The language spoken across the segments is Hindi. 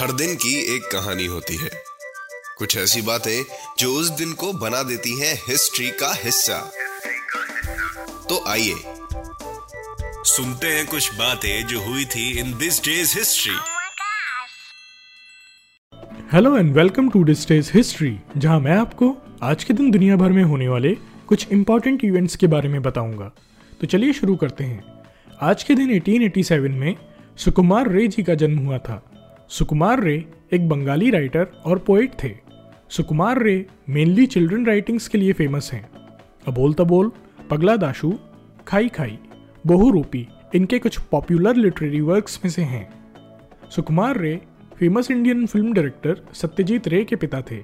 हर दिन की एक कहानी होती है। कुछ ऐसी बातें जो उस दिन को बना देती हैं हिस्ट्री का हिस्सा। तो आइए। सुनते हैं कुछ बातें जो हुई थी in this day's history. Hello and welcome to this day's history जहाँ मैं आपको आज के दिन दुनिया भर में होने वाले कुछ इंपॉर्टेंट इवेंट्स के बारे में बताऊँगा। तो चलिए शुरू करते हैं। आज के दिन 1887 में सुकुमार रे जी का जन्म हुआ था। सुकुमार रे एक बंगाली राइटर और पोइट थे। सुकुमार रे मेनली चिल्ड्रन राइटिंग्स के लिए फ़ेमस हैं। अबोल तबोल पगला दाशु, खाई खाई बहुरूपी इनके कुछ पॉपुलर लिटरेरी वर्क्स में से हैं। Sukumar Ray famous Indian film director Satyajit Ray के पिता थे।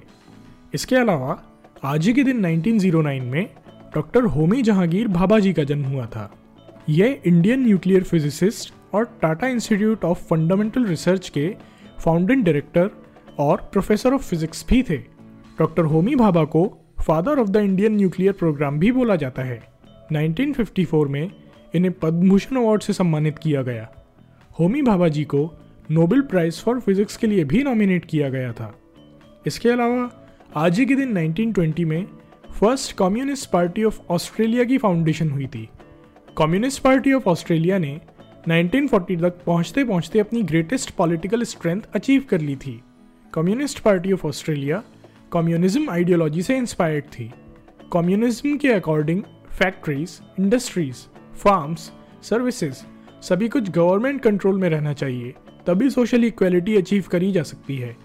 इसके अलावा, आज ही के दिन 1909 में डॉक्टर होमी जहांगीर भाभा जी का जन्म हुआ था। यह इंडियन न्यूक्लियर फिजिसिस्ट और Tata Institute of Fundamental Research के फाउंडिंग डायरेक्टर और प्रोफेसर ऑफ़ फिजिक्स भी थे। डॉक्टर होमी भाभा को father of the Indian nuclear program भी बोला जाता है। 1954 में इन्हें पद्म भूषण अवार्ड से सम्मानित किया गया। होमी भाभा जी को नोबेल प्राइज फॉर फिजिक्स के लिए भी नॉमिनेट किया गया था। इसके अलावा, आज ही के दिन 1920 में first Communist Party of Australia की फाउंडेशन हुई थी। कम्युनिस्ट पार्टी ऑफ़ ऑस्ट्रेलिया ने 1940 तक पहुँचते पहुँचते अपनी ग्रेटेस्ट पॉलिटिकल स्ट्रेंथ अचीव कर ली थी। Communist Party of Australia communism ideology से इंस्पायर्ड थी। कम्युनिज्म के according factories industries farms services सभी कुछ गवर्नमेंट कंट्रोल में रहना चाहिए, तभी सोशल इक्वेलिटी अचीव करी जा सकती है।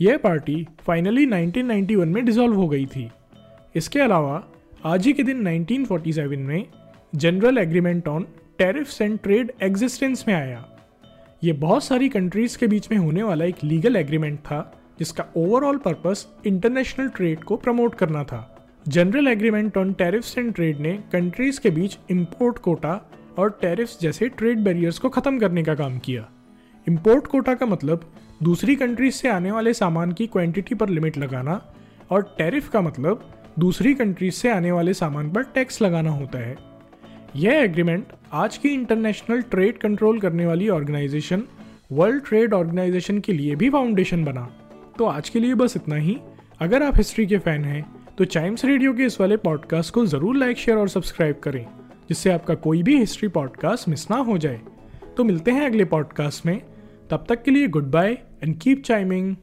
यह पार्टी फाइनली 1991 में डिसॉल्व हो गई थी। इसके अलावा आज ही के दिन 1947 में General Agreement on Tariffs and Trade existence में आया। ये बहुत सारी कंट्रीज़ के बीच में होने वाला एक लीगल एग्रीमेंट था, जिसका ओवरऑल पर्पस इंटरनेशनल ट्रेड को प्रमोट करना था। General Agreement on Tariffs and Trade ने कंट्रीज़ के बीच इंपोर्ट कोटा और टेरिफ्स जैसे ट्रेड बैरियर्स को खत्म करने का काम किया। इंपोर्ट कोटा का मतलब दूसरी कंट्रीज़ से आने वाले सामान की क्वांटिटी पर लिमिट लगाना और टैरिफ का मतलब दूसरी कंट्रीज़ से आने वाले सामान पर टैक्स लगाना होता है। यह एग्रीमेंट आज की इंटरनेशनल ट्रेड कंट्रोल करने वाली ऑर्गेनाइजेशन वर्ल्ड ट्रेड ऑर्गेनाइजेशन के लिए भी फाउंडेशन बना। तो आज के लिए बस इतना ही। अगर आप हिस्ट्री के फ़ैन हैं तो चाइम्स रेडियो के इस वाले पॉडकास्ट को ज़रूर लाइक शेयर और सब्सक्राइब करें, जिससे आपका कोई भी हिस्ट्री पॉडकास्ट मिस ना हो जाए। तो मिलते हैं अगले पॉडकास्ट में। तब तक के लिए goodbye and keep chiming